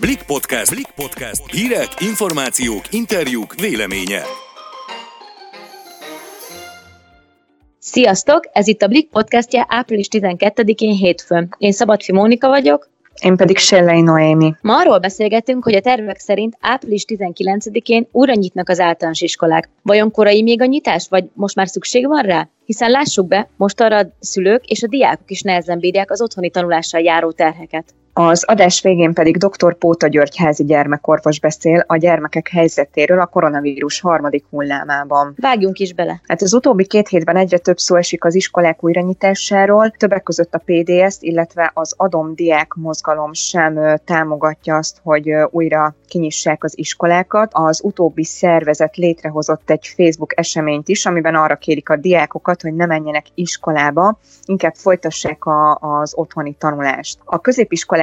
Blik Podcast. Blik Podcast. Hírek, információk, interjúk, véleménye. Sziasztok! Ez itt a Blik podcastja április 12-én hétfőn. Én Szabadfi Mónika vagyok. Én pedig Sellei Noémi. Ma arról beszélgetünk, hogy a tervek szerint április 19-én újra nyitnak az általános iskolák. Vajon korai még a nyitás, vagy most már szükség van rá? Hiszen lássuk be, most arra a szülők és a diákok is nehezen bírják az otthoni tanulással járó terheket. Az adás végén pedig dr. Póta György házi gyermekorvos beszél a gyermekek helyzetéről a koronavírus harmadik hullámában. Vágjunk is bele. Hát az utóbbi két hétben egyre több szó esik az iskolák újranyitásáról, többek között a PDS-t, illetve az Adom Diák mozgalom sem támogatja azt, hogy újra kinyissák az iskolákat. Az utóbbi szervezet létrehozott egy Facebook eseményt is, amiben arra kérik a diákokat, hogy ne menjenek iskolába, inkább folytassák a, az otthoni tanulást. A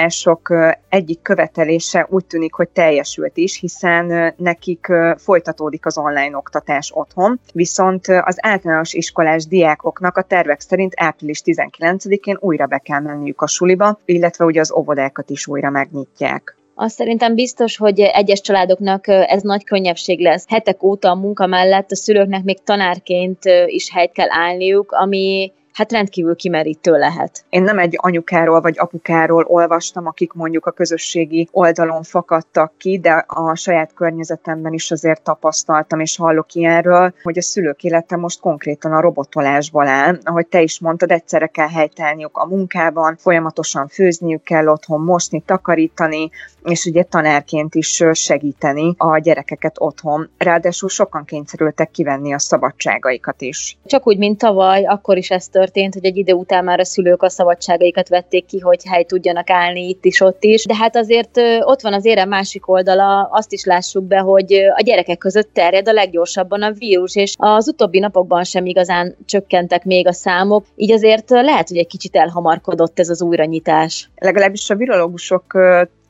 középiskolások egyik követelése úgy tűnik, hogy teljesült is, hiszen nekik folytatódik az online oktatás otthon, viszont az általános iskolás diákoknak a tervek szerint április 19-én újra be kell menniük a suliba, illetve ugye az óvodákat is újra megnyitják. Azt szerintem biztos, hogy egyes családoknak ez nagy könnyebbség lesz. Hetek óta a munka mellett a szülőknek még tanárként is helyt kell állniuk, ami hát rendkívül kimerítő lehet. Én nem egy anyukáról vagy apukáról olvastam, akik mondjuk a közösségi oldalon fakadtak ki, de a saját környezetemben is azért tapasztaltam és hallok ilyenről, hogy a szülők élete most konkrétan a robotolásból áll. Ahogy te is mondtad, egyszerre kell helytállniuk a munkában, folyamatosan főzniük kell otthon, mosni, takarítani, és ugye tanárként is segíteni a gyerekeket otthon. Ráadásul sokan kényszerültek kivenni a szabadságaikat is. Csak úgy, mint tavaly, akkor is ez történt, hogy egy idő után már a szülők a szabadságaikat vették ki, hogy hely tudjanak állni itt is, ott is. De hát azért ott van az érem másik oldala, azt is lássuk be, hogy a gyerekek között terjed a leggyorsabban a vírus, és az utóbbi napokban sem igazán csökkentek még a számok, így azért lehet, hogy egy kicsit elhamarkodott ez az újranyitás. Legalábbis a virológusok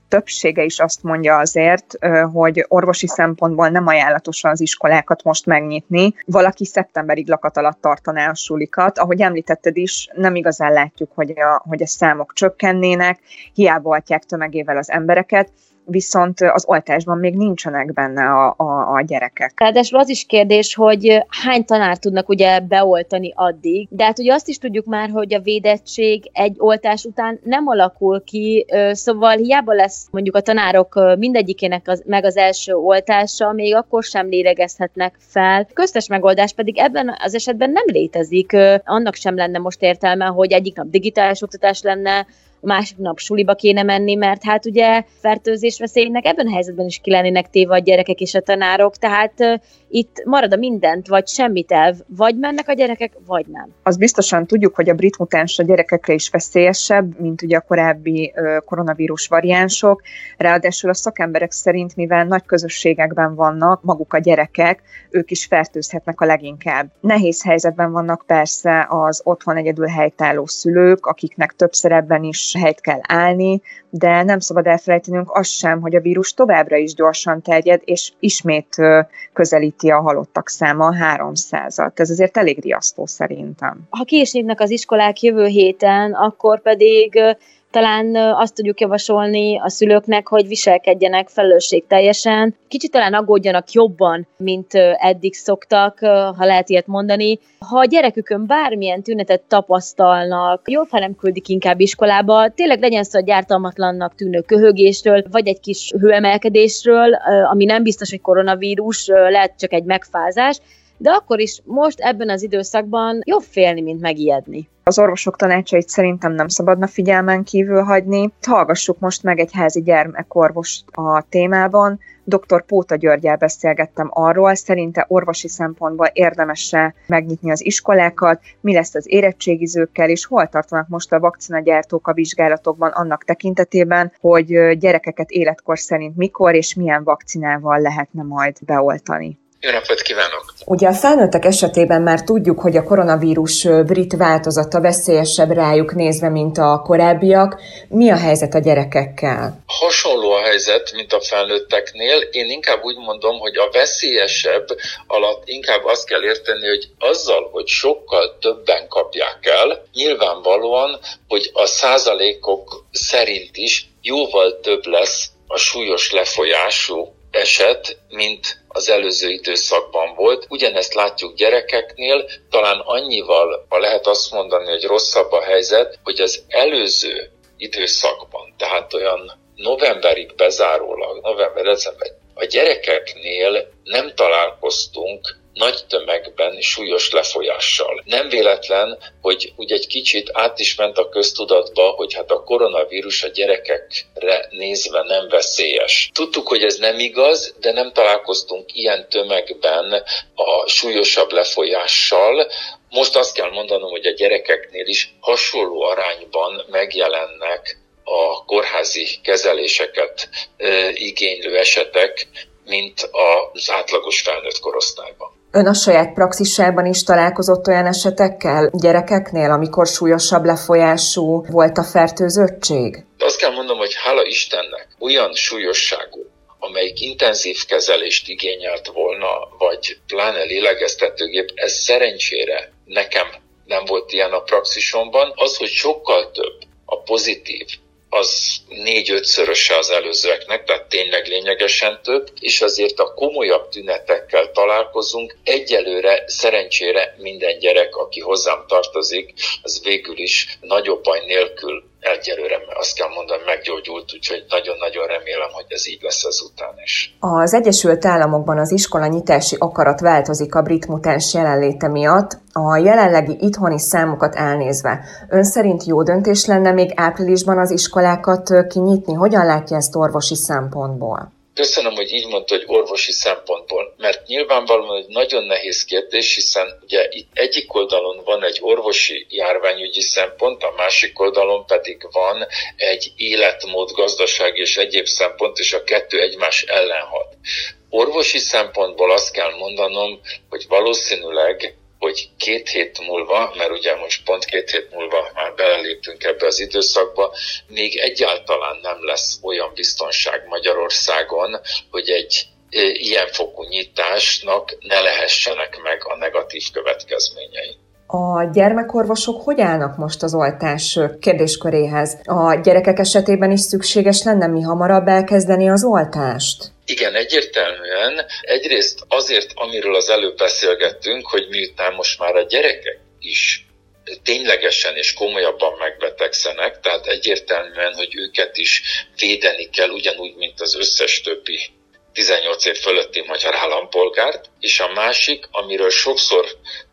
többsége is azt mondja azért, hogy orvosi szempontból nem ajánlatos az iskolákat most megnyitni. Valaki szeptemberig lakat alatt tartaná a sulikat. Ahogy említetted is, nem igazán látjuk, hogy a, hogy a számok csökkennének, hiába oltják tömegével az embereket viszont az oltásban még nincsenek benne a, a, a gyerekek. Ráadásul az is kérdés, hogy hány tanár tudnak ugye beoltani addig, de hát ugye azt is tudjuk már, hogy a védettség egy oltás után nem alakul ki, szóval hiába lesz mondjuk a tanárok mindegyikének az, meg az első oltása, még akkor sem lélegezhetnek fel. Köztes megoldás pedig ebben az esetben nem létezik. Annak sem lenne most értelme, hogy egyik nap digitális oktatás lenne, a másik nap suliba kéne menni, mert hát ugye fertőzés veszélynek ebben a helyzetben is ki lennének téve a gyerekek és a tanárok, tehát itt marad a mindent, vagy semmit elv, vagy mennek a gyerekek, vagy nem. Az biztosan tudjuk, hogy a brit mutáns a gyerekekre is veszélyesebb, mint ugye a korábbi koronavírus variánsok, ráadásul a szakemberek szerint, mivel nagy közösségekben vannak maguk a gyerekek, ők is fertőzhetnek a leginkább. Nehéz helyzetben vannak persze az otthon egyedül helytálló szülők, akiknek több szerepben is helyt kell állni, de nem szabad elfelejtenünk azt sem, hogy a vírus továbbra is gyorsan terjed, és ismét közelíti a halottak száma a 300-at. Ez azért elég riasztó szerintem. Ha késnéknek az iskolák jövő héten, akkor pedig talán azt tudjuk javasolni a szülőknek, hogy viselkedjenek felelősségteljesen, kicsit talán aggódjanak jobban, mint eddig szoktak, ha lehet ilyet mondani. Ha a gyerekükön bármilyen tünetet tapasztalnak, jobb, ha nem küldik inkább iskolába, tényleg legyen szó a gyártalmatlannak tűnő köhögésről, vagy egy kis hőemelkedésről, ami nem biztos, hogy koronavírus, lehet csak egy megfázás, de akkor is most ebben az időszakban jobb félni, mint megijedni. Az orvosok tanácsait szerintem nem szabadna figyelmen kívül hagyni. Hallgassuk most meg egy házi gyermekorvost a témában. Dr. Póta Györgyel beszélgettem arról, szerinte orvosi szempontból érdemese megnyitni az iskolákat, mi lesz az érettségizőkkel, és hol tartanak most a vakcinagyártók a vizsgálatokban annak tekintetében, hogy gyerekeket életkor szerint mikor és milyen vakcinával lehetne majd beoltani. Jó napot kívánok! Ugye a felnőttek esetében már tudjuk, hogy a koronavírus brit változata veszélyesebb rájuk nézve, mint a korábbiak. Mi a helyzet a gyerekekkel? Hasonló a helyzet, mint a felnőtteknél. Én inkább úgy mondom, hogy a veszélyesebb alatt inkább azt kell érteni, hogy azzal, hogy sokkal többen kapják el, nyilvánvalóan, hogy a százalékok szerint is jóval több lesz a súlyos lefolyású eset, mint az előző időszakban volt. Ugyanezt látjuk gyerekeknél, talán annyival, ha lehet azt mondani, hogy rosszabb a helyzet, hogy az előző időszakban, tehát olyan novemberig bezárólag, november-december, a gyerekeknél nem találkoztunk nagy tömegben súlyos lefolyással. Nem véletlen, hogy ugye egy kicsit át is ment a köztudatba, hogy hát a koronavírus a gyerekekre nézve nem veszélyes. Tudtuk, hogy ez nem igaz, de nem találkoztunk ilyen tömegben a súlyosabb lefolyással, most azt kell mondanom, hogy a gyerekeknél is hasonló arányban megjelennek a kórházi kezeléseket igénylő esetek, mint az átlagos felnőtt korosztályban. Ön a saját praxisában is találkozott olyan esetekkel gyerekeknél, amikor súlyosabb lefolyású volt a fertőzöttség? Azt kell mondanom, hogy hála Istennek olyan súlyosságú, amelyik intenzív kezelést igényelt volna, vagy pláne lélegeztetőgép, ez szerencsére nekem nem volt ilyen a praxisomban. Az, hogy sokkal több a pozitív az négy-ötszöröse az előzőeknek, tehát tényleg lényegesen több, és azért a komolyabb tünetekkel találkozunk. Egyelőre szerencsére minden gyerek, aki hozzám tartozik, az végül is nagyobb baj nélkül egyelőre azt kell mondani, meggyógyult, úgyhogy nagyon-nagyon remélem, hogy ez így lesz ezután is. Az Egyesült Államokban az iskola nyitási akarat változik a brit mutáns jelenléte miatt. A jelenlegi itthoni számokat elnézve, ön szerint jó döntés lenne még áprilisban az iskolákat kinyitni? Hogyan látja ezt orvosi szempontból? Köszönöm, hogy így mondta, hogy orvosi szempontból, mert nyilvánvalóan egy nagyon nehéz kérdés, hiszen ugye itt egyik oldalon van egy orvosi járványügyi szempont, a másik oldalon pedig van egy életmód, gazdaság és egyéb szempont, és a kettő egymás ellen hat. Orvosi szempontból azt kell mondanom, hogy valószínűleg hogy két hét múlva, mert ugye most pont két hét múlva már beleléptünk ebbe az időszakba, még egyáltalán nem lesz olyan biztonság Magyarországon, hogy egy ilyen fokú nyitásnak ne lehessenek meg a negatív következményei. A gyermekorvosok hogy állnak most az oltás kérdésköréhez? A gyerekek esetében is szükséges lenne mi hamarabb elkezdeni az oltást? Igen, egyértelműen. Egyrészt azért, amiről az előbb beszélgettünk, hogy miután most már a gyerekek is ténylegesen és komolyabban megbetegszenek, tehát egyértelműen, hogy őket is védeni kell, ugyanúgy, mint az összes többi 18 év fölötti magyar állampolgárt, és a másik, amiről sokszor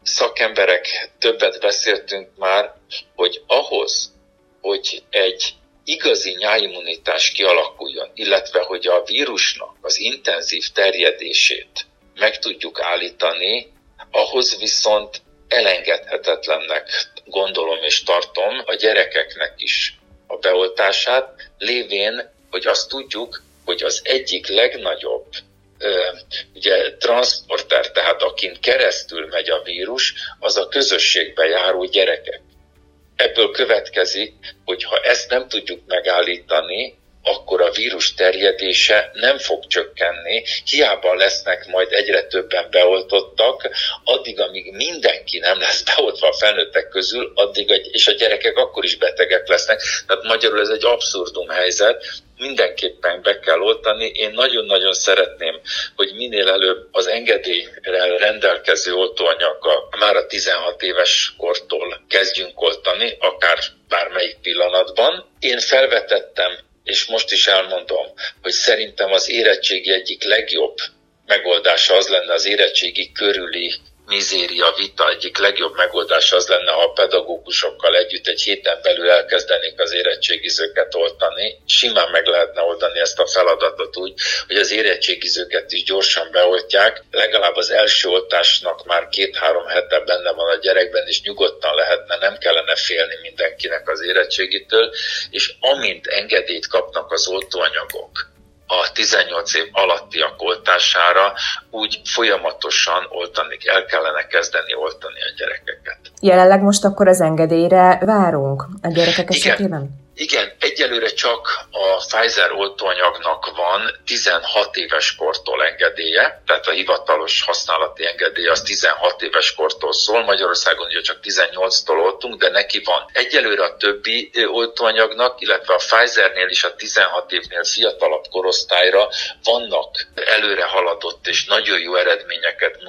szakemberek többet beszéltünk már, hogy ahhoz, hogy egy igazi nyáimmunitás kialakuljon, illetve hogy a vírusnak az intenzív terjedését meg tudjuk állítani, ahhoz viszont elengedhetetlennek gondolom és tartom a gyerekeknek is a beoltását, lévén, hogy azt tudjuk, hogy az egyik legnagyobb ugye transporter, tehát akin keresztül megy a vírus, az a közösségbe járó gyerekek. Ebből következik, hogy ha ezt nem tudjuk megállítani, akkor a vírus terjedése nem fog csökkenni, hiába lesznek majd egyre többen beoltottak, addig, amíg mindenki nem lesz beoltva a felnőttek közül, addig, és a gyerekek akkor is betegek lesznek. Tehát magyarul ez egy abszurdum helyzet, mindenképpen be kell oltani. Én nagyon-nagyon szeretném, hogy minél előbb az engedélyre rendelkező oltóanyaggal már a 16 éves kortól kezdjünk oltani, akár bármelyik pillanatban. Én felvetettem és most is elmondom, hogy szerintem az érettségi egyik legjobb megoldása az lenne az érettségi körüli mizéria vita egyik legjobb megoldás az lenne, ha a pedagógusokkal együtt egy héten belül elkezdenék az érettségizőket oltani. Simán meg lehetne oldani ezt a feladatot úgy, hogy az érettségizőket is gyorsan beoltják. Legalább az első oltásnak már két-három hete benne van a gyerekben, és nyugodtan lehetne, nem kellene félni mindenkinek az érettségitől, és amint engedélyt kapnak az oltóanyagok, a 18 év alattiak oltására úgy folyamatosan oltani, el kellene kezdeni oltani a gyerekeket. Jelenleg most akkor az engedélyre várunk a gyerekek Igen. esetében? Igen, egyelőre csak a Pfizer oltóanyagnak van 16 éves kortól engedélye, tehát a hivatalos használati engedély az 16 éves kortól szól, Magyarországon ugye csak 18-tól oltunk, de neki van. Egyelőre a többi oltóanyagnak, illetve a Pfizernél is a 16 évnél fiatalabb korosztályra vannak előre haladott és nagyon jó eredményeket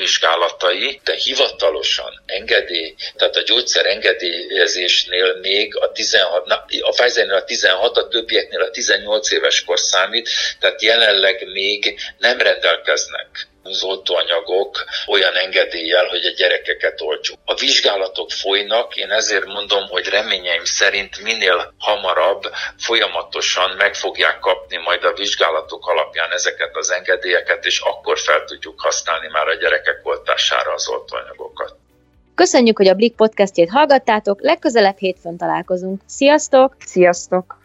vizsgálatai, de hivatalosan engedély, tehát a gyógyszer engedélyezésnél még a 16, na, a Pfizernél a 16, a többieknél a 18 éves kor számít, tehát jelenleg még nem rendelkeznek az oltóanyagok olyan engedéllyel, hogy a gyerekeket oltsuk. A vizsgálatok folynak, én ezért mondom, hogy reményeim szerint minél hamarabb folyamatosan meg fogják kapni majd a vizsgálatok alapján ezeket az engedélyeket, és akkor fel tudjuk használni már a gyerekek oltására az oltóanyagokat. Köszönjük, hogy a Blik podcastjét hallgattátok, legközelebb hétfőn találkozunk. Sziasztok! Sziasztok!